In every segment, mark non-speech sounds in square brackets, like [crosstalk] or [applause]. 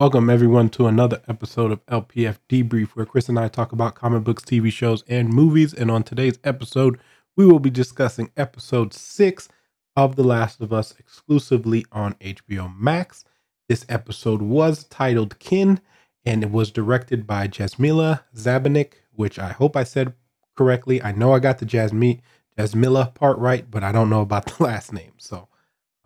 Welcome, everyone, to another episode of LPF Debrief, where Chris and I talk about comic books, TV shows, and movies. And on today's episode, we will be discussing episode six of The Last of Us exclusively on HBO Max. This episode was titled Kin, and it was directed by Jasmila Zabanik, which I hope I said correctly. I know I got the Jasmine, Jasmila part right, but I don't know about [laughs] the last name. So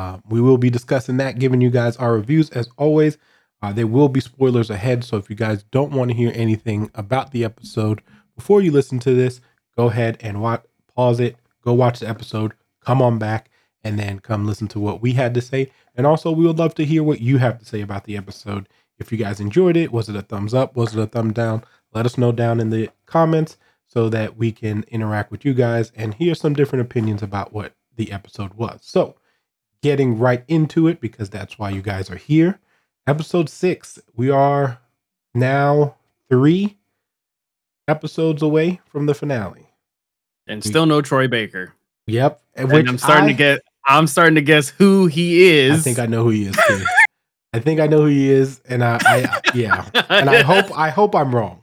uh, we will be discussing that, giving you guys our reviews as always. Uh, there will be spoilers ahead, so if you guys don't want to hear anything about the episode before you listen to this, go ahead and watch, pause it, go watch the episode, come on back, and then come listen to what we had to say. And also, we would love to hear what you have to say about the episode. If you guys enjoyed it, was it a thumbs up? Was it a thumb down? Let us know down in the comments so that we can interact with you guys and hear some different opinions about what the episode was. So, getting right into it because that's why you guys are here episode six. We are now three episodes away from the finale, and still no Troy Baker. Yep, and I'm starting I, to get. I'm starting to guess who he is. I think I know who he is too. I think I know who he is, and I, I [laughs] yeah, and I hope I hope I'm wrong,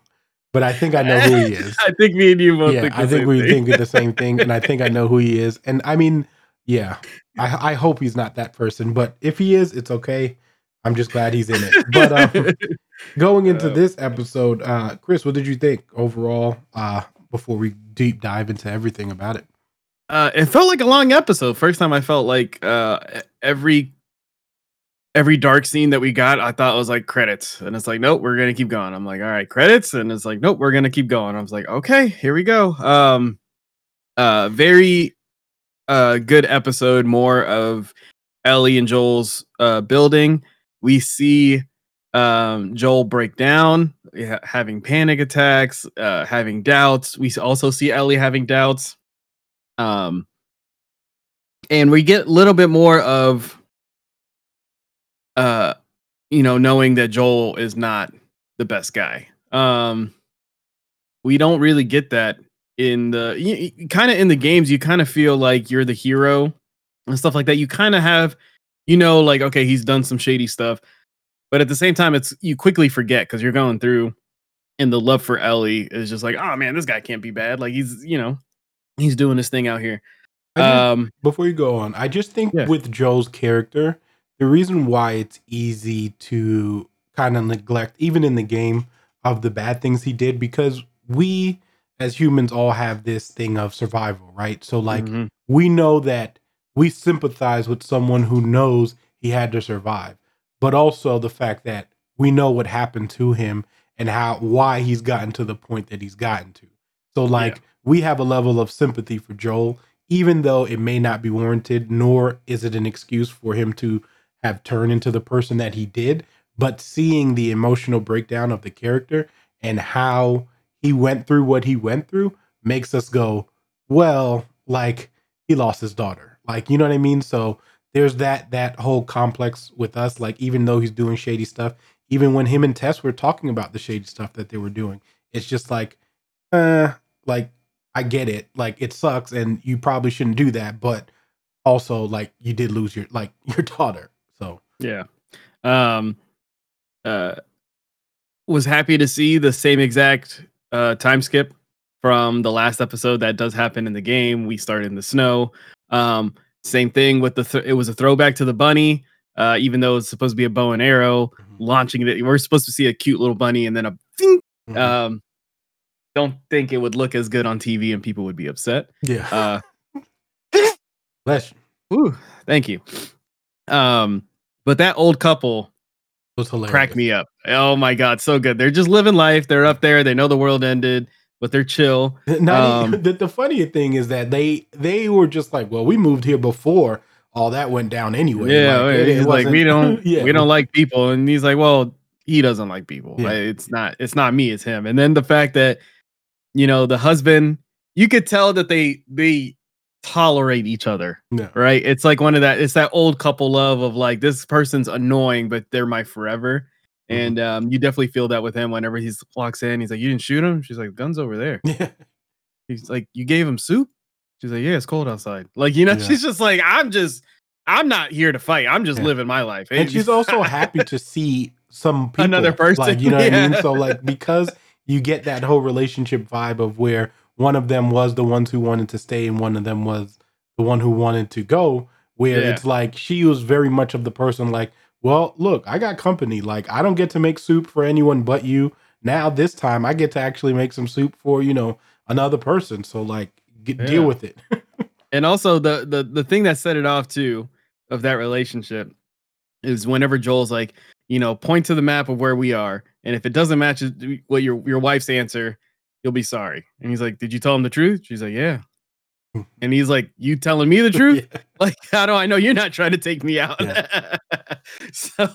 but I think I know who he [laughs] is. I think me and you both. Yeah, think I think we thing. think the same thing, and I think I know who he is. And I mean, yeah, I I hope he's not that person, but if he is, it's okay. I'm just glad he's in it. But um, [laughs] going into this episode, uh, Chris, what did you think overall? Uh, before we deep dive into everything about it, uh, it felt like a long episode. First time I felt like uh, every every dark scene that we got, I thought was like credits, and it's like, nope, we're gonna keep going. I'm like, all right, credits, and it's like, nope, we're gonna keep going. I was like, okay, here we go. Um, uh, very uh, good episode. More of Ellie and Joel's uh building we see um, Joel break down, having panic attacks, uh, having doubts. We also see Ellie having doubts. Um, and we get a little bit more of, uh, you know, knowing that Joel is not the best guy. Um, we don't really get that in the kind of in the games. You kind of feel like you're the hero and stuff like that. You kind of have you know, like, okay, he's done some shady stuff. But at the same time, it's you quickly forget because you're going through and the love for Ellie is just like, oh man, this guy can't be bad. Like he's, you know, he's doing this thing out here. Um, before you go on, I just think yeah. with Joel's character, the reason why it's easy to kind of neglect, even in the game, of the bad things he did, because we as humans all have this thing of survival, right? So like mm-hmm. we know that we sympathize with someone who knows he had to survive, but also the fact that we know what happened to him and how why he's gotten to the point that he's gotten to. So like yeah. we have a level of sympathy for Joel even though it may not be warranted nor is it an excuse for him to have turned into the person that he did, but seeing the emotional breakdown of the character and how he went through what he went through makes us go, well, like he lost his daughter like, you know what I mean? So there's that that whole complex with us. Like, even though he's doing shady stuff, even when him and Tess were talking about the shady stuff that they were doing, it's just like, uh, like I get it. Like it sucks, and you probably shouldn't do that. But also, like you did lose your like [laughs] your daughter. So yeah. Um. Uh. Was happy to see the same exact uh time skip from the last episode that does happen in the game. We start in the snow. Um, same thing with the th- it was a throwback to the bunny, uh, even though it's supposed to be a bow and arrow mm-hmm. launching it. We're supposed to see a cute little bunny and then a mm-hmm. um. Don't think it would look as good on TV and people would be upset. Yeah. Uh, [laughs] Bless. Ooh, thank you. Um, but that old couple was cracked me up. Oh my god, so good. They're just living life. They're up there. They know the world ended but they're chill. [laughs] Um, [laughs] the, the thing is that they they were just like, well, we moved here before all that went down anyway. Yeah, like, he's like, we don't [laughs] yeah. we don't like people, and he's like, well, he doesn't like people. Yeah. Right? It's not it's not me, it's him. And then the fact that you know the husband, you could tell that they they tolerate each other. Yeah. Right? It's like one of that. It's that old couple love of like this person's annoying, but they're my forever. Mm-hmm. And um, you definitely feel that with him whenever he walks in. He's like, "You didn't shoot him." She's like, "Gun's over there." [laughs] Yeah. He's like, "You gave him soup." She's like, "Yeah, it's cold outside." Like you know, [laughs] yeah. she's just like, "I'm just, I'm not here to fight. I'm just yeah. living my life." And she's also [laughs] happy to see some people, Another person, like you know what I mean. So like because you get that whole relationship vibe of where one of them was the ones who wanted to stay and one of them was the one who wanted to go. Where Yeah. it's like she was very much of the person like, well, look, I got company. Like I don't get to make soup for anyone but you. Now this time I get to actually make some soup for you know another person. So like get, Yeah. deal with it. [laughs] and also the the the thing that set it off too of that relationship is whenever Joel's like, you know, point to the map of where we are, and if it doesn't match uh, what your your wife's answer, you'll be sorry. And he's like, did you tell him the truth? She's like, yeah. [laughs] And he's like, you telling me the truth? [laughs] Yeah. like how do i know you're not trying to take me out Yeah. [laughs] so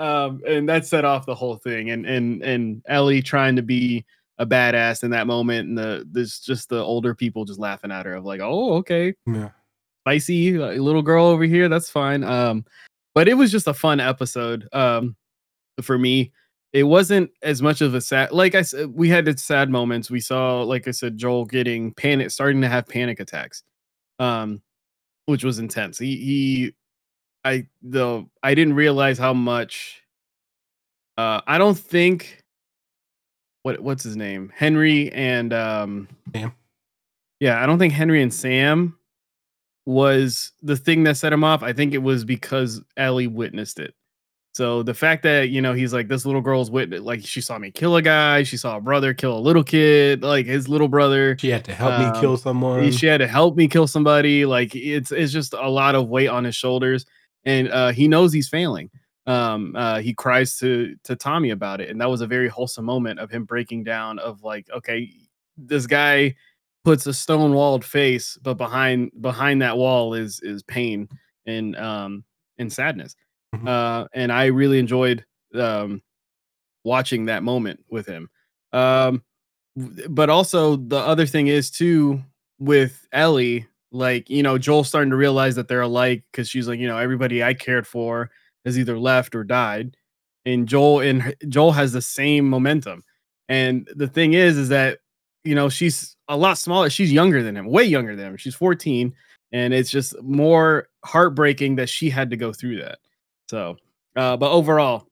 um and that set off the whole thing and and and ellie trying to be a badass in that moment and the this just the older people just laughing at her of like oh okay Yeah. spicy uh, little girl over here that's fine um but it was just a fun episode um for me it wasn't as much of a sad like i said we had its sad moments. We saw like i said joel getting panic starting to have panic attacks um which was intense. He he i though i didn't realize how much uh i don't think what what's his name? Henry and um Sam. yeah i don't think henry and sam was the thing that set him off. I think it was because ellie witnessed it so the fact that you know he's like this little girl's witness like she saw me kill a guy she saw a brother kill a little kid like his little brother She had to help Um, me kill someone. she had to help me kill somebody like it's it's just a lot of weight on his shoulders and uh he knows he's failing um uh he cries to to tommy about it and that was a very wholesome moment of him breaking down of like okay this guy puts a stone walled face but behind behind that wall is is pain and um and sadness Mhm. uh and i really enjoyed um watching that moment with him um but also the other thing is too with Ellie, like you know, Joel starting to realize that they're alike because she's like, you know, everybody I cared for has either left or died, and Joel and Joel has the same momentum. And the thing is, is that you know she's a lot smaller. She's younger than him, way younger than him. She's 14, and it's just more heartbreaking that she had to go through that. So, uh, but overall,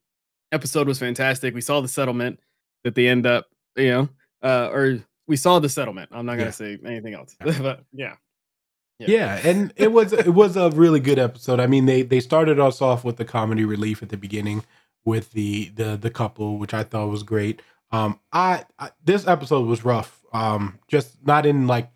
episode was fantastic. We saw the settlement that they end up, you know, uh, or we saw the settlement. I'm not gonna Yeah. say anything else, [laughs] but yeah, Yeah, and it was it was a really good episode. I mean, they they started us off with the comedy relief at the beginning with the the the couple, which I thought was great. Um, I, I this episode was rough. Um, just not in like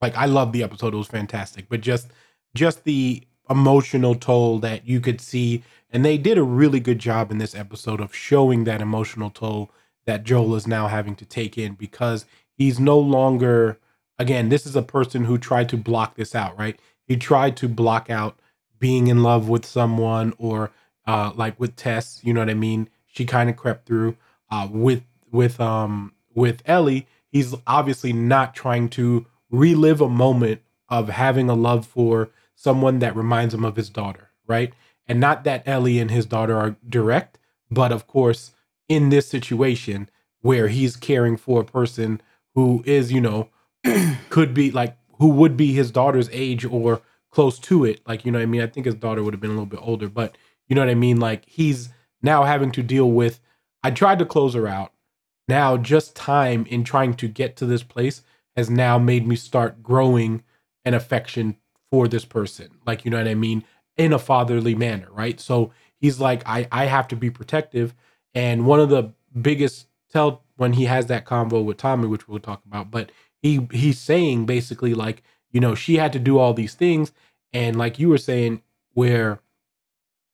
like I love the episode; it was fantastic, but just just the emotional toll that you could see, and they did a really good job in this episode of showing that emotional toll that Joel is now having to take in because he's no longer again, this is a person who tried to block this out, right? He tried to block out being in love with someone or uh like with Tess, you know what I mean? She kind of crept through. Uh with with um with Ellie, he's obviously not trying to relive a moment of having a love for someone that reminds him of his daughter, right? And not that Ellie and his daughter are direct, but of course, in this situation where he's caring for a person who is, you know, [clears throat] could be like who would be his daughter's age or close to it. Like, you know what I mean? I think his daughter would have been a little bit older, but you know what I mean? Like he's now having to deal with I tried to close her out. Now just time in trying to get to this place has now made me start growing an affection for this person. Like, you know what I mean? In a fatherly manner, right? So he's like, I, I have to be protective. And one of the biggest tell when he has that convo with Tommy, which we'll talk about, but he he's saying basically like you know she had to do all these things and like you were saying where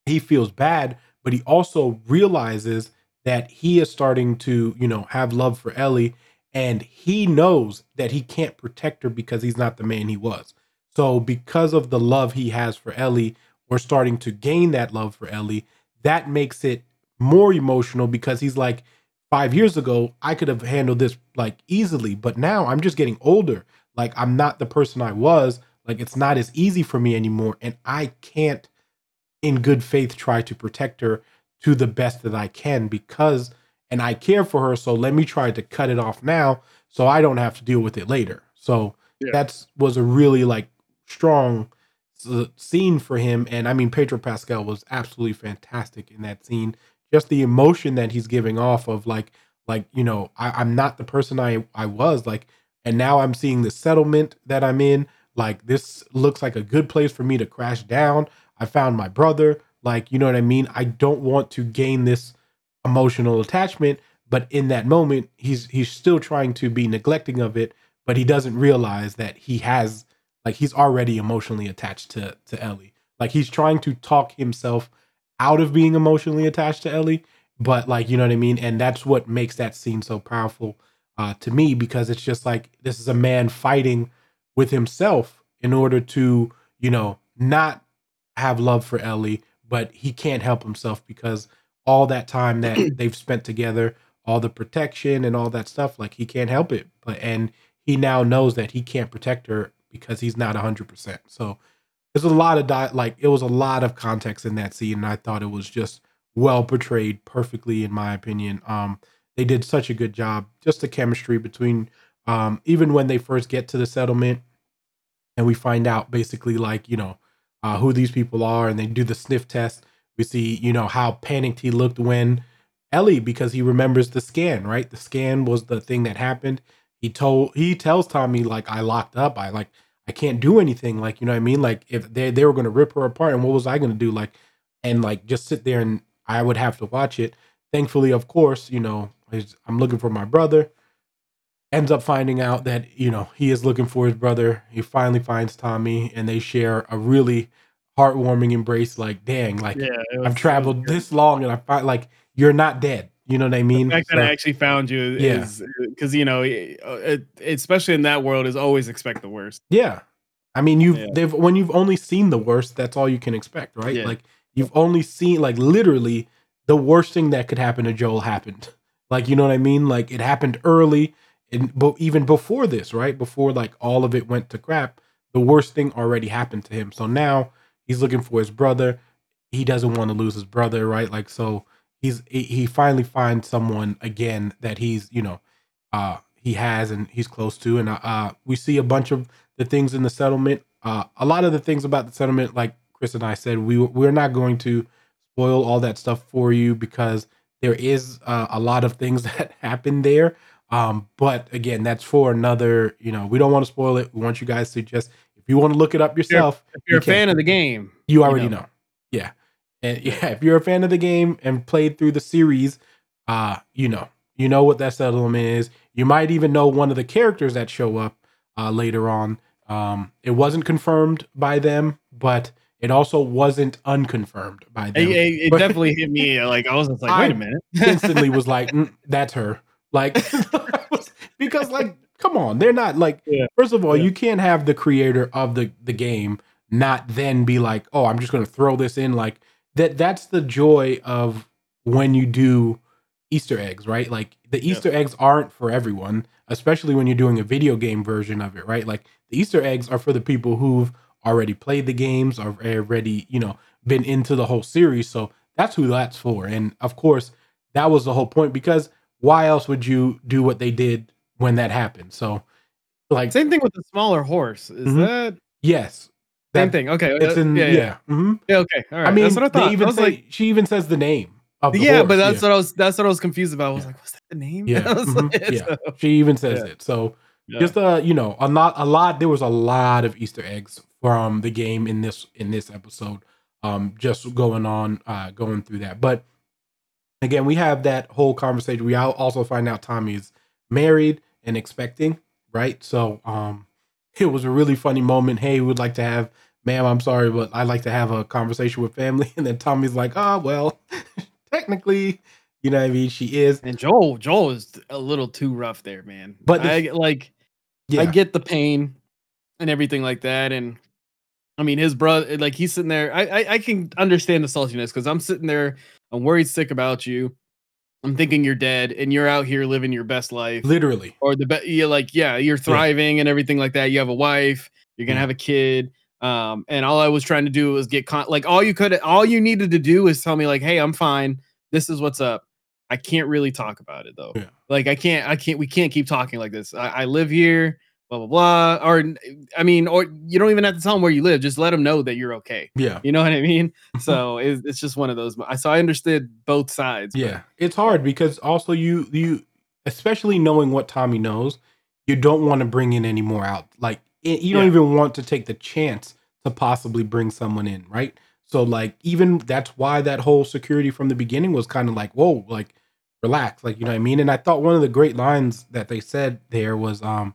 he feels bad but he also realizes that he is starting to you know have love for Ellie and he knows that he can't protect her because he's not the man he was so because of the love he has for Ellie we're starting to gain that love for Ellie that makes it more emotional because he's like five years ago, I could have handled this like easily, but now I'm just getting older. Like I'm not the person I was. Like it's not as easy for me anymore. And I can't, in good faith, try to protect her to the best that I can because, and I care for her. So let me try to cut it off now so I don't have to deal with it later. So Yeah. that's was a really like strong scene for him. And I mean, Pedro Pascal was absolutely fantastic in that scene. Just the emotion that he's giving off of like like you know I, i'm not the person i i was like and now i'm seeing the settlement that i'm in. Like this looks like a good place for me to crash down. I found my brother. Like you know what i mean? I don't want to gain this emotional attachment but in that moment he's he's still trying to be neglecting of it but he doesn't realize that he has like he's already emotionally attached to to ellie. Like he's trying to talk himself out of being emotionally attached to ellie but like you know what i mean? And that's what makes that scene so powerful uh to me because it's just like this is a man fighting with himself in order to you know not have love for ellie but he can't help himself because all that time that [clears throat] they've spent together all the protection and all that stuff like he can't help it. But and he now knows that he can't protect her because he's not 100% so there's a lot of di- like it was a lot of context in that scene and i thought it was just well portrayed perfectly in my opinion. Um they did such a good job just the chemistry between um even when they first get to the settlement and we find out basically like you know uh, who these people are and they do the sniff test. We see you know how panicked he looked when ellie because he remembers the scan right? The scan was the thing that happened he told he tells tommy like i locked up. I like i can't do anything. Like you know what i mean? Like if they, they were going to rip her apart and what was i going to do? Like and like just sit there and i would have to watch it. Thankfully of course you know i'm looking for my brother. Ends up finding out that you know he is looking for his brother. He finally finds tommy and they share a really heartwarming embrace like dang like Yeah, i've traveled good. this long and i find like you're not dead you know what i mean The fact that So- I actually found you Yeah. is because you know, it, it, especially in that world, is always expect the worst. Yeah. I mean, you've Yeah. they've when you've only seen the worst, that's all you can expect, right? Yeah. Like you've only seen like literally the worst thing that could happen to Joel happened. [laughs] Like you know what I mean? Like it happened early and but even before this, right? Before like all of it went to crap, the worst thing already happened to him. So now he's looking for his brother. He doesn't want to lose his brother, right? Like so he's he- finally finds someone again that he's, you know, uh he has and he's close to. And uh, uh we see a bunch of the things in the settlement. Uh a lot of the things about the settlement like chris and i said we we're not going to spoil all that stuff for you because there is uh, a lot of things [laughs] that happen there. Um but again that's for another you know we don't want to spoil it. We want you guys to just if you want to look it up yourself If you're You a fan of the game, you already know. know. Yeah. And yeah, if you're a fan of the game and played through the series, uh, you know. You know what that settlement is. You might even know one of the characters that show up uh later on. Um, it wasn't confirmed by them, but it also wasn't unconfirmed by it, them. it, it [laughs] But- definitely hit me. Like I was just like, wait a minute. [laughs] instantly was like, "Mm, that's her. Like [laughs] because like come on, they're not like Yeah. first of all, Yeah. you can't have the creator of the the game not then be like, "Oh, I'm just going to throw this in like that that's the joy of when you do Easter eggs, right? Like the Yeah. Easter eggs aren't for everyone, especially when you're doing a video game version of it, right? Like the Easter eggs are for the people who've already played the games or already, you know, been into the whole series. So that's who that's for. And of course, that was the whole point because why else would you do what they did when that happened? So like Same thing with the smaller horse. Is Mhm. that yes. Same thing? Okay. It's uh, in yeah. yeah, yeah. mhm. Yeah, Okay. All right. I mean, that's what I thought. they I say like, she even says the name of the yeah, horse, but that's yeah. what I was. That's what I was confused about. I was like, was that the name? [laughs] Yeah, mhm, like, yeah. so- She even says it. So just uh, you know, a lot, a lot. There was a lot of Easter eggs from the game in this in this episode. Um, just going on, uh, going through that. But again, we have that whole conversation. We also find out Tommy's married and expecting, right? So, um, [laughs] it was a really funny moment. Hey, we would like to have, ma'am, I'm sorry, but I'd like to have a conversation with family. [laughs] And then Tommy's like, oh well, [laughs] technically, you know what I mean. She is, and Joel, Joel is a little too rough there, man. But the- I like, yeah, I get the pain and everything like that, and I mean his brother, like he's sitting there. I I, I can understand the saltiness because I'm sitting there. I'm worried sick about you. I'm thinking you're dead, and you're out here living your best life. literally. or the best, you're like yeah you're thriving and everything like that you have a wife you're gonna Yeah. have a kid um and all i was trying to do was get con- like all you could all you needed to do is tell me like hey i'm fine this is what's up i can't really talk about it though Yeah. like i can't i can't we can't keep talking like this i, I live here blah blah blah. Or I mean, or you don't even have to tell them where you live. Just let them know that you're okay. Yeah. You know what I mean? [laughs] So it's, it's just one of those. So I understood both sides. but- Yeah, it's hard because also you you especially knowing what Tommy knows, you don't want to bring in any more out. Like you don't Yeah. even want to take the chance to possibly bring someone in, right? So like even that's why that whole security from the beginning was kind of like, whoa, like relax, like you know what I mean. And I thought one of the great lines that they said there was, um,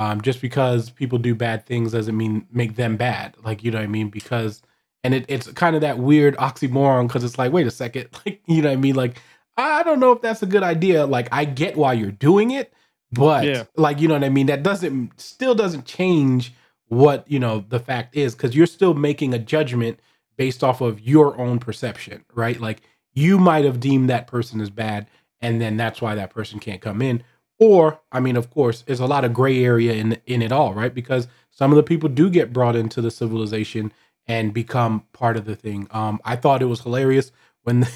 um, just because people do bad things doesn't mean make them bad, like you know what I mean, because and it, it's kind of that weird oxymoron because it's like, wait a second, [laughs] like you know what I mean, like I don't know if that's a good idea. Like I get why you're doing it, but Yeah. like you know what I mean, that doesn't still doesn't change what you know the fact is because you're still making a judgment based off of your own perception, right? Like you might have deemed that person as bad, and then that's why that person can't come in. Or, I mean, of course, there's a lot of gray area in in it all, right? Because some of the people do get brought into the civilization and become part of the thing. Um, I thought it was hilarious when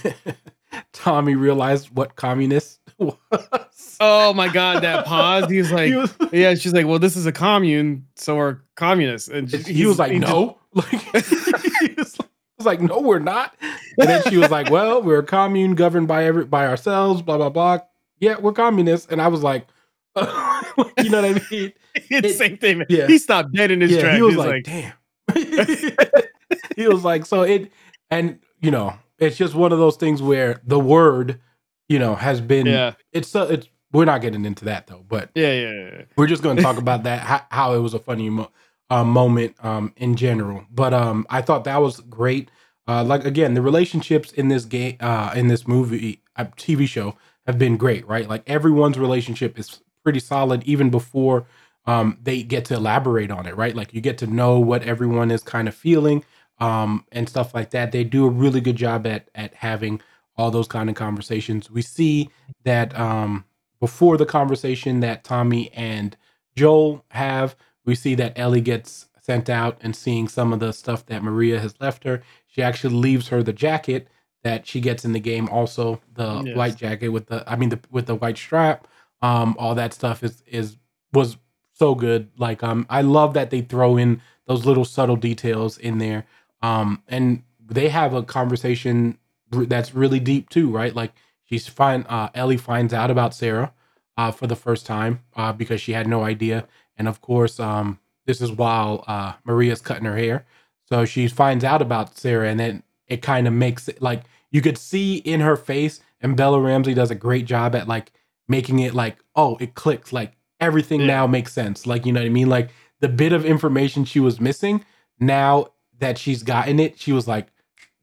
[laughs] Tommy realized what communist was. Oh my god, that pause. He was [laughs] like, he was, yeah. She's like, well, this is a commune, so we're communists. And she- he was like, he just- no. Like he was, was like, no, we're not. And then she was like, well, we're a commune governed by every by ourselves, blah blah blah. Yeah, we're communists. And I was like, [laughs] you know what I mean? [laughs] it's It- same thing. yeah. He stopped dead in his yeah, tracks. he was like, damn. he was like, so it, and you know, it's just one of those things where the word, you know, has been. yeah, It's so it's. We're not getting into that though, but yeah, yeah, yeah. we're just going to talk [laughs] about that how, how it was a funny mo- uh, moment um, in general. But um, I thought that was great. Uh, like again, the relationships in this game, uh, in this movie, uh, TV show, have been great. Right, like everyone's relationship is pretty solid, even before um, they get to elaborate on it. Right, like you get to know what everyone is kind of feeling um, and stuff like that. They do a really good job at at having all those kind of conversations. We see that um, before the conversation that Tommy and Joel have, we see that Ellie gets sent out and seeing some of the stuff that Maria has left her. She actually leaves her the jacket that she gets in the game, also the Yes. white jacket with the I mean the with the white strap. Um, all that stuff is is was so good. Like um, I love that they throw in those little subtle details in there. Um, and they have a conversation that's really deep too, right? Like she's find uh, Ellie finds out about Sarah uh, for the first time uh, because she had no idea, and of course, um, this is while uh, Maria's cutting her hair, so she finds out about Sarah, and then it kind of makes it like you could see in her face, and Bella Ramsey does a great job at like making it like, oh, it clicks, like everything Yeah. now makes sense, like you know what I mean, like the bit of information she was missing now that she's gotten it, she was like,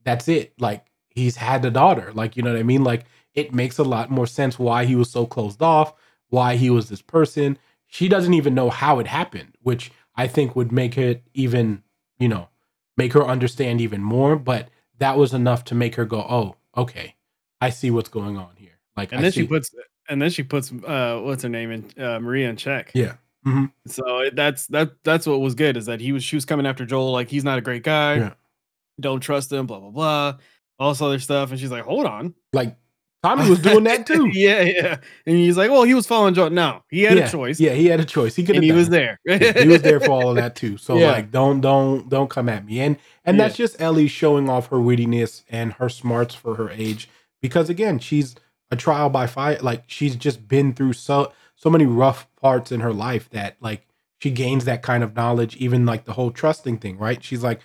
that's it. Like he's had a daughter. Like, you know what I mean? Like it makes a lot more sense why he was so closed off, why he was this person. She doesn't even know how it happened, which I think would make it even, you know, make her understand even more. But that was enough to make her go, oh, okay, I see what's going on here. Like, And I then see- she puts, and then she puts, uh, what's her name in uh, Maria in check. yeah, hmm So that's that that's what was good is that he was she was coming after Joel like he's not a great guy. Yeah. Don't trust him. Blah blah blah. All this other stuff, and she's like, hold on. like Tommy was doing that [laughs] too. yeah, yeah. And he's like, well, he was following Joel. No, he had yeah, a choice. Yeah, he had a choice. He could and have he was there. there. he was there for all of that too. So [laughs] Yeah. like, don't don't don't come at me. And and Yeah. that's just Ellie showing off her wittiness and her smarts for her age. Because again, she's a trial by fire. Like she's just been through so so many rough parts in her life that like she gains that kind of knowledge. Even like the whole trusting thing, right? She's like,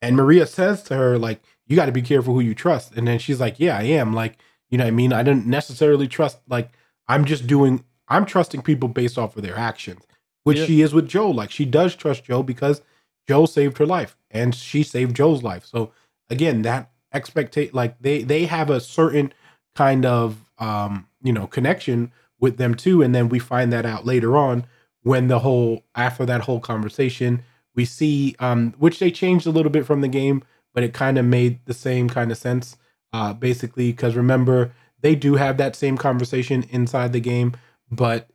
and Maria says to her like, "You got to be careful who you trust." And then she's like, "Yeah, I am." Like, you know, what I mean, I didn't necessarily trust. Like, I'm just doing. I'm trusting people based off of their actions which Yeah. she is with Joe. Like she does trust Joe because Joe saved her life and she saved Joe's life. So again, that expectate like they they have a certain kind of um you know connection with them too and then we find that out later on when the whole after that whole conversation we see um which they changed a little bit from the game but it kind of made the same kind of sense uh basically because remember they do have that same conversation inside the game but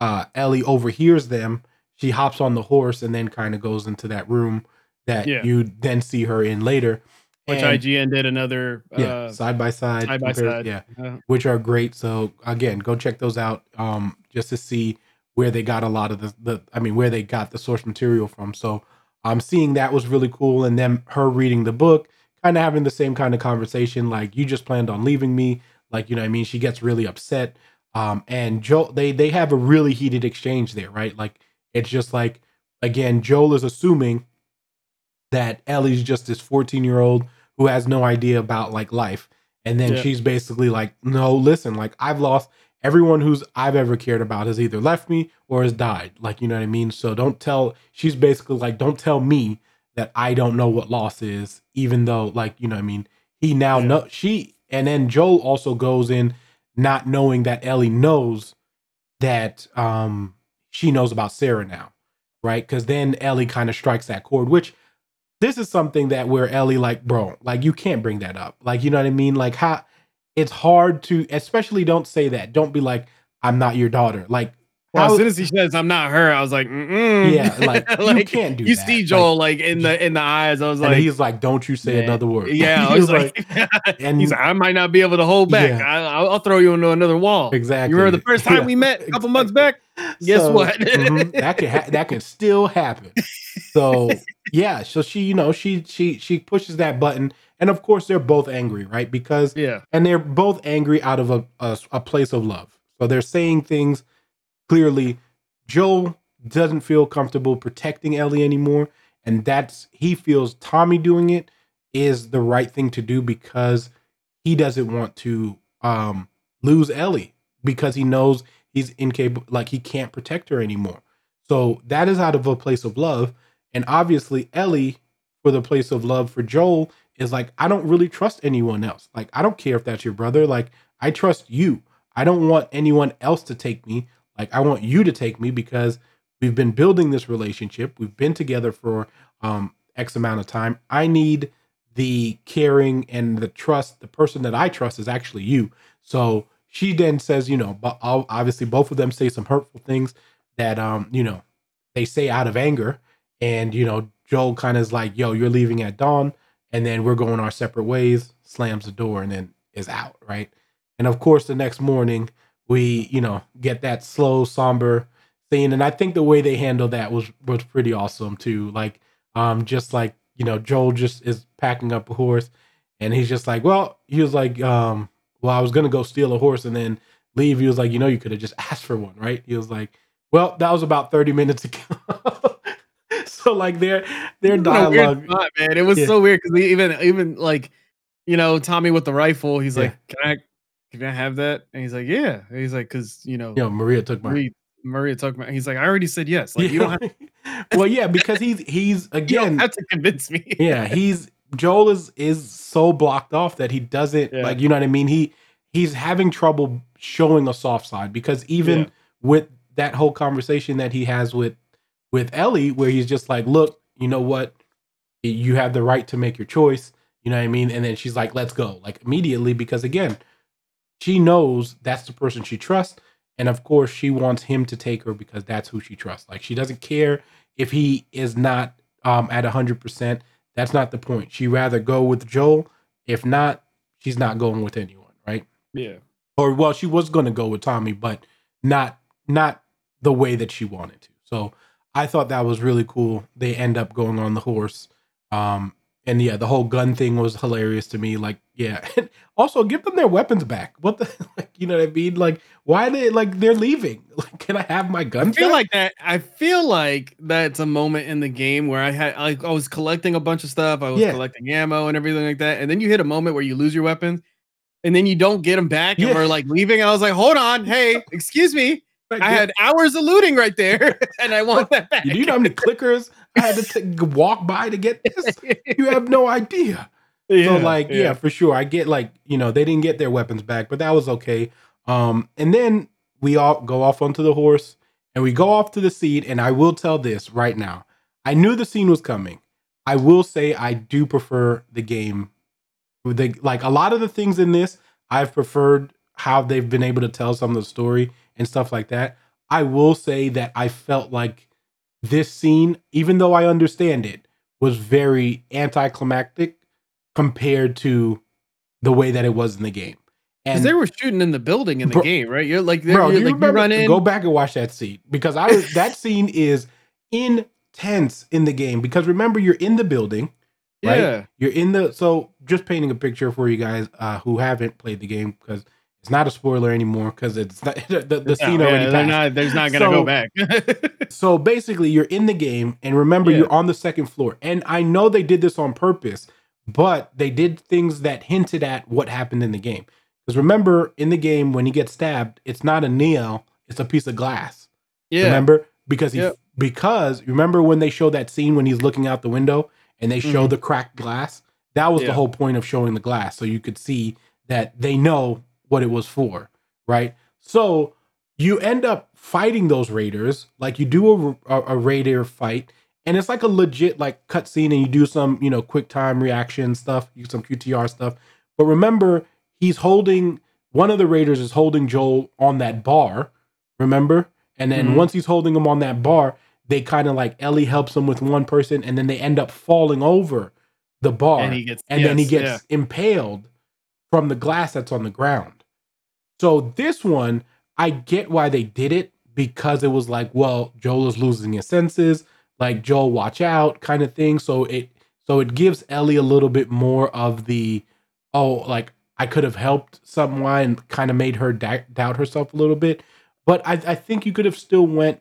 uh Ellie overhears them she hops on the horse and then kind of goes into that room that Yeah. you then see her in later Which And- IGN did another yeah uh, side by side side by side. yeah uh, which are great so again go check those out um just to see where they got a lot of the, the I mean, where they got the source material from. So um, seeing that was really cool. And then her reading the book, kind of having the same kind of conversation, like you just planned on leaving me. Like, you know I mean? She gets really upset. Um, and Joel, they they have a really heated exchange there, right? Like it's just like again, Joel is assuming that Ellie's just this 14 year old who has no idea about like life. And then yeah. she's basically like, no, listen, like I've lost everyone who's I've ever cared about has either left me or has died. Like, you know what I mean? So don't tell, she's basically like, don't tell me that I don't know what loss is, even though, like, you know what I mean? He now yeah. know she, and then Joel also goes in not knowing that Ellie knows that um she knows about Sarah now, right? Because then Ellie kind of strikes that chord, which this is something that where Ellie like, bro, like you can't bring that up. Like, you know what I mean? Like how it's hard to especially don't say that. Don't be like, I'm not your daughter. Like well, as soon as he says I'm not her, I was like, Mm-mm. yeah, like, [laughs] like you can't do. You that. see Joel like, like, in the in the eyes. I was like, he's like, don't you say another word. Yeah, I [laughs] was, like, [laughs] and he's like, I might not be able to hold back. Yeah. I, will throw you into another wall. Exactly. You remember the first time yeah. we met a couple months back? [laughs] Guess so, what? mm-hmm, that can ha- [laughs] that can still happen. So yeah, so she, you know, she she she pushes that button, and of course they're both angry, right? Because yeah, and they're both angry out of a, a, a place of love. So they're saying things clearly Joel doesn't feel comfortable protecting Ellie anymore. And that's, he feels Tommy doing it is the right thing to do because he doesn't want to um, lose Ellie because he knows he's incapable, like he can't protect her anymore. So that is out of a place of love. And obviously, Ellie, for the place of love for Joel, is like, I don't really trust anyone else. Like, I don't care if that's your brother. Like, I trust you. I don't want anyone else to take me. Like, I want you to take me because we've been building this relationship. We've been together for um, X amount of time. I need the caring and the trust. The person that I trust is actually you. So she then says, you know, but obviously both of them say some hurtful things that, um, you know, they say out of anger. And, you know, Joel kind of is like, yo, you're leaving at dawn. And then we're going our separate ways, slams the door, and then is out. Right. And of course, the next morning, we you know get that slow somber scene and i think the way they handled that was was pretty awesome too like um just like you know joel just is packing up a horse and he's just like well he was like um well i was gonna go steal a horse and then leave he was like you know you could have just [laughs] asked for one right he was like well that was about 30 minutes ago [laughs] so like their their dialogue spot, man it was yeah. so weird because even even like you know tommy with the rifle he's yeah. like can i can I have that? And he's like, yeah. And he's like, because you know, yeah, Maria took my. We, Maria took my. He's like, I already said yes. Like, yeah. you don't have. [laughs] well, yeah, because he's he's again. you have to convince me. yeah, he's Joel is is so blocked off that he doesn't yeah. like. You know what I mean? He he's having trouble showing a soft side because even yeah. with that whole conversation that he has with with Ellie, where he's just like, look, you know what, you have the right to make your choice. You know what I mean? And then she's like, let's go, like immediately because again she knows that's the person she trusts. And of course, she wants him to take her because that's who she trusts. Like she doesn't care if he is not um, at 100%. That's not the point. She rather go with Joel. If not, she's not going with anyone, right? Yeah. Or well, she was going to go with Tommy, but not not the way that she wanted to. So I thought that was really cool. They end up going on the horse. Um, and yeah, the whole gun thing was hilarious to me. Like, yeah. [laughs] also, give them their weapons back. What the, [laughs] like, you know what I mean? Like, why they like they're leaving? [laughs] Like, can I have my gun? I feel back? like that. I feel like that's a moment in the game where I had like I was collecting a bunch of stuff. I was yeah. collecting ammo and everything like that, and then you hit a moment where you lose your weapons, and then you don't get them back, yeah. and we're like leaving. I was like, hold on, hey, excuse me. I had hours of looting right there, [laughs] [laughs] and I want that back. Do you know how many clickers I had to [laughs] t- walk by to get this? You have no idea. Yeah, so like, yeah. yeah, for sure. I get like, you know, they didn't get their weapons back, but that was okay. Um, and then we all go off onto the horse and we go off to the scene. And I will tell this right now. I knew the scene was coming. I will say I do prefer the game. The, like a lot of the things in this, I've preferred how they've been able to tell some of the story and stuff like that. I will say that I felt like this scene, even though I understand it, was very anticlimactic compared to the way that it was in the game. Because they were shooting in the building in the Bro- game, right? You're like, bro, you're, you like you remember? run in. Go back and watch that scene because I was that scene is intense in the game because remember you're in the building, right? Yeah. You're in the so just painting a picture for you guys uh, who haven't played the game because it's not a spoiler anymore because it's not [laughs] the, the No, scene yeah, already they're not, there's not gonna So- go back. [laughs] So basically, you're in the game, and remember, Yeah. you're on the second floor. And I know they did this on purpose, but they did things that hinted at what happened in the game. Because remember, in the game, when he gets stabbed, it's not a nail; it's a piece of glass. yeah. Remember, because he Yep. because remember when they show that scene when he's looking out the window and they show Mhm. the cracked glass. That was the whole point of showing the glass, so you could see that they know what it was for, right? So you end up fighting those raiders, like you do a, a, a raider fight, and it's like a legit like cutscene, and you do some you know quick time reaction stuff, you some QTR stuff. But remember, he's holding one of the raiders is holding Joel on that bar. Remember, and then Mhm. once he's holding him on that bar, they kind of like Ellie helps him with one person, and then they end up falling over the bar, and he gets, and then he yes, gets impaled from the glass that's on the ground. So this one, I get why they did it because it was like, well, Joel is losing his senses, like Joel, watch out, kind of thing. So it so it gives Ellie a little bit more of the oh, like I could have helped someone kind of made her doubt herself a little bit. But I, I think you could have still went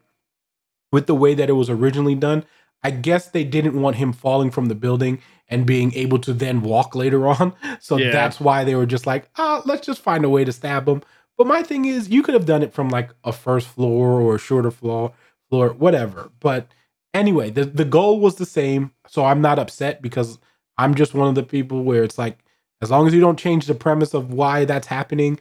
with the way that it was originally done. I guess they didn't want him falling from the building and being able to then walk later [laughs] on. So Yeah. that's why they were just like, ah, let's just find a way to stab him. But my thing is, you could have done it from like a first floor or a shorter floor, floor, whatever. But anyway, the, the goal was the same. So I'm not upset because I'm just one of the people where it's like, as long as you don't change the premise of why that's happening,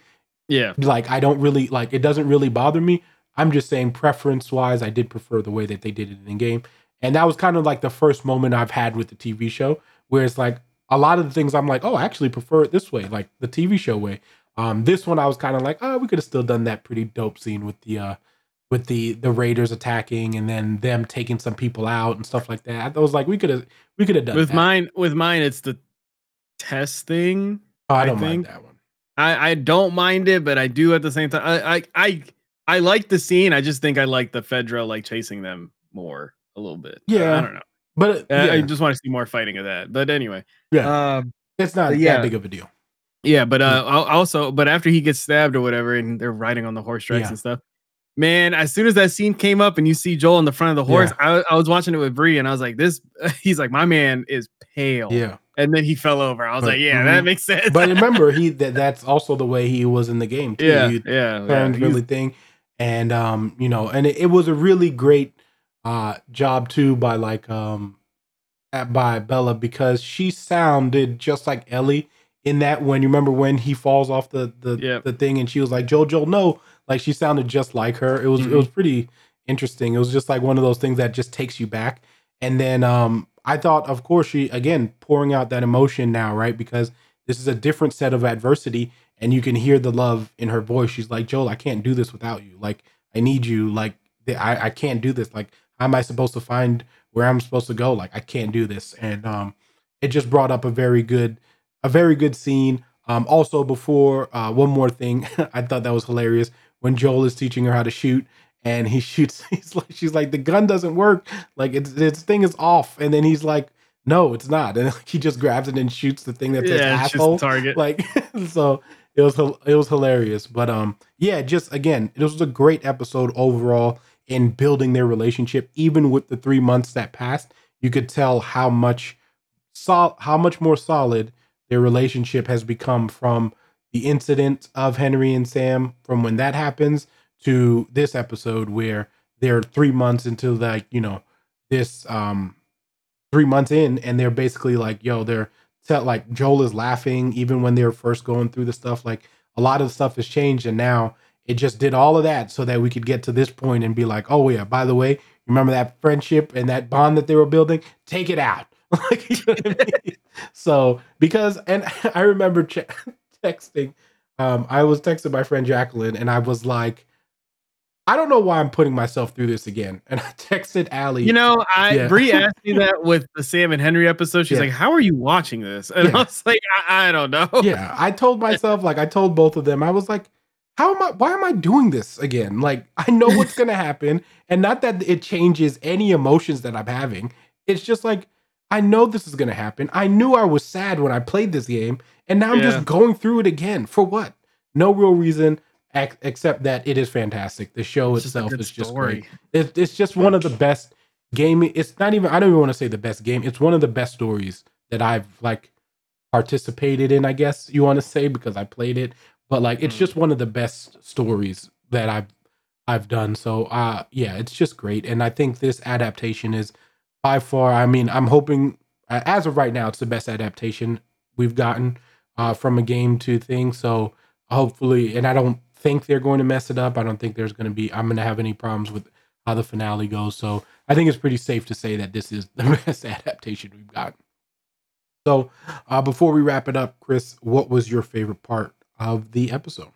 yeah. like I don't really like it doesn't really bother me. I'm just saying preference wise, I did prefer the way that they did it in game. And that was kind of like the first moment I've had with the TV show, where it's like a lot of the things I'm like, oh, I actually prefer it this way, like the TV show way. Um, this one I was kind of like, oh, we could have still done that pretty dope scene with the uh with the the Raiders attacking and then them taking some people out and stuff like that. I was like, we could have we could have done With that. mine, with mine, it's the Tess thing. oh, I I don't mind think- that one. I, I don't mind it, but I do at the same time. I, I I I like the scene. I just think I like the Fedra like chasing them more a little bit. Uh, Yeah. I don't know. But Uh, yeah, I just want to see more fighting of that. But anyway, Yeah. um, it's not yeah. that big of a deal. yeah. But uh, al- also, but after he gets stabbed or whatever, and they're riding on the horse tracks Yeah. and stuff. Man, as soon as that scene came up and you see Joel in the front of the horse, I, I was watching it with Bree and I was like, "This." [laughs] He's like, "My man is pale." Yeah. and then he fell over. I was But- like, "Yeah, that mhm. makes sense." but remember he [laughs] that that's also the way he was in the game too. yeah, He yeah, yeah. really thing, and um, you know, and it, it was a really great uh job too by like um at, by Bella because she sounded just like Ellie in that when you remember when he falls off the the Yep. the thing and she was like Jojo no. Like she sounded just like her. It was it Mhm. was pretty interesting. It was just like one of those things that just takes you back. And then um I thought of course she again pouring out that emotion now right? Because this is a different set of adversity and you can hear the love in her voice. She's like Joel I can't do this without you. Like I need you. Like I I can't do this. Like how am I supposed to find where I'm supposed to go. Like I can't do this, and um, it just brought up a very good, a very good scene. Um, also, before uh, one more thing, [laughs] I thought that was hilarious when Joel is teaching her how to shoot, and he [laughs] shoots. He's like, she's like, the gun doesn't work. Like it's its thing is off, and then he's like, no, it's not, [laughs] and he just grabs it and shoots the thing that says yeah, asshole target. like so it was it was hilarious but um yeah just again it was a great episode overall in building their relationship even with the three months that passed you could tell how much sol- how much more solid their relationship has become from the incident of henry and sam from when that happens to this episode where they're three months into like you know this um three months in and they're basically like yo they're tell like Joel is laughing even when they're first going through the stuff. Like a lot of stuff has changed, and now it just did all of that so that we could get to this point and be like, oh yeah, by the way, remember that friendship and that bond that they were building? Take it out. [laughs] like, you know I mean? So because and [laughs] I remember ch- [laughs] texting, um, I was texting my friend Jacqueline, and I was like. I don't know why I'm putting myself through this again. And I texted Allie. You know, I Yeah. Brie asked me that with the Sam and Henry episode. She's Yeah. like, "How are you watching this?" And Yeah. I was like, I, "I don't know." yeah, I told myself, like I told both of them, I was like, how am I why am I doing this again? Like I know [laughs] what's gonna happen, and not that it changes any emotions that I'm having. It's just like I know this is gonna happen. I knew I was sad when I played this game, and now I'm Yeah. just going through it again. For what? No real reason ex- except that it is fantastic. The show It's itself good is just story. great. It's, it's just one of the best gaming. It's not even. I don't even want to say the best game. It's one of the best stories that I've like participated in. I guess you want to say because I played it, but like it's Mm. just one of the best stories that I've I've done. So uh yeah, it's just great. And I think this adaptation is by far. I mean, I'm hoping as of right now, it's the best adaptation we've gotten uh, from a game to thing. So hopefully, and I don't think they're going to mess it up. I don't think there's going to be. I'm going to have any problems with how the finale goes. So I think it's pretty safe to say that this is the [laughs] best adaptation we've got. So uh, before we wrap it up, Chris, what was your favorite part of the episode?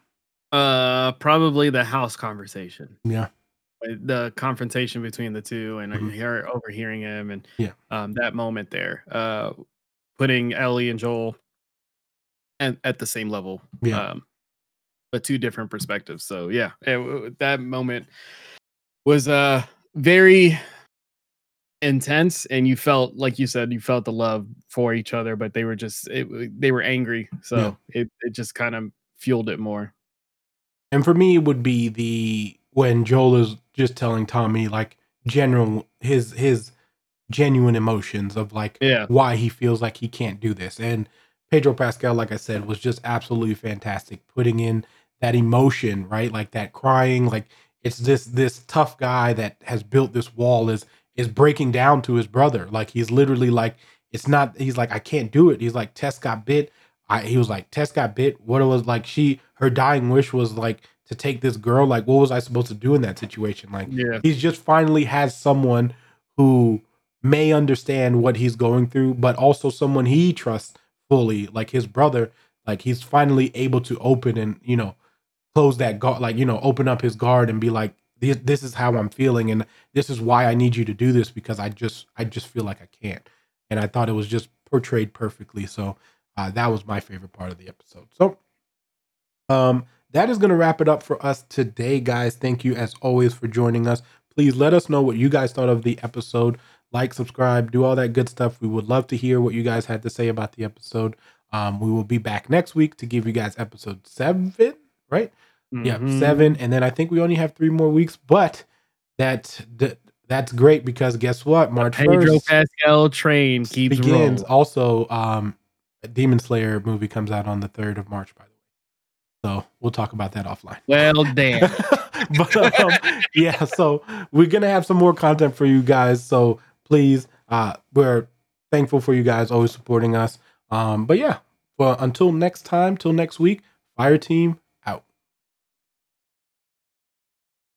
Uh, probably the house conversation. Yeah. The confrontation between the two and Mhm. her overhearing him and Yeah. um that moment there uh putting ellie and joel and at the same level Yeah. um but two different perspectives so yeah it, that moment was uh very intense and you felt like you said you felt the love for each other but they were just it, they were angry so it, it just kind of fueled it more And for me, it would be the when Joel is just telling Tommy like general his his genuine emotions of like yeah why he feels like he can't do this. And Pedro Pascal, like I said, was just absolutely fantastic, putting in that emotion, right? Like that crying, like it's this this tough guy that has built this wall is is breaking down to his brother. Like he's literally like, it's not. He's like, I can't do it. He's like, Tess got bit. I, he was like, Tess got bit. What it was like, she her dying wish was like to take this girl. Like, what was I supposed to do in that situation? Like, yeah he's just finally has someone who may understand what he's going through, but also someone he trusts fully, like his brother. Like he's finally able to open and you know close that guard, like you know open up his guard and be like, this, this is how I'm feeling, and this is why I need you to do this because I just I just feel like I can't. And I thought it was just portrayed perfectly. So uh, that was my favorite part of the episode. So um that is going to wrap it up for us today, guys. Thank you as always for joining us. Please let us know what you guys thought of the episode. Like, subscribe, do all that good stuff. We would love to hear what you guys had to say about the episode. Um, we will be back next week to give you guys episode seven, right? Yeah, Mhm. seven, and then I think we only have three more weeks, but that, that that's great because guess what? March Pedro first Pascal train keeps begins. rolling. Also, um, Demon Slayer movie comes out on the third of March, by the way. So we'll talk about that offline. Well, damn. [laughs] but um, yeah, so we're gonna have some more content for you guys. So please, uh, we're thankful for you guys always supporting us. Um, but yeah, well, until next time, till next week, Fire Team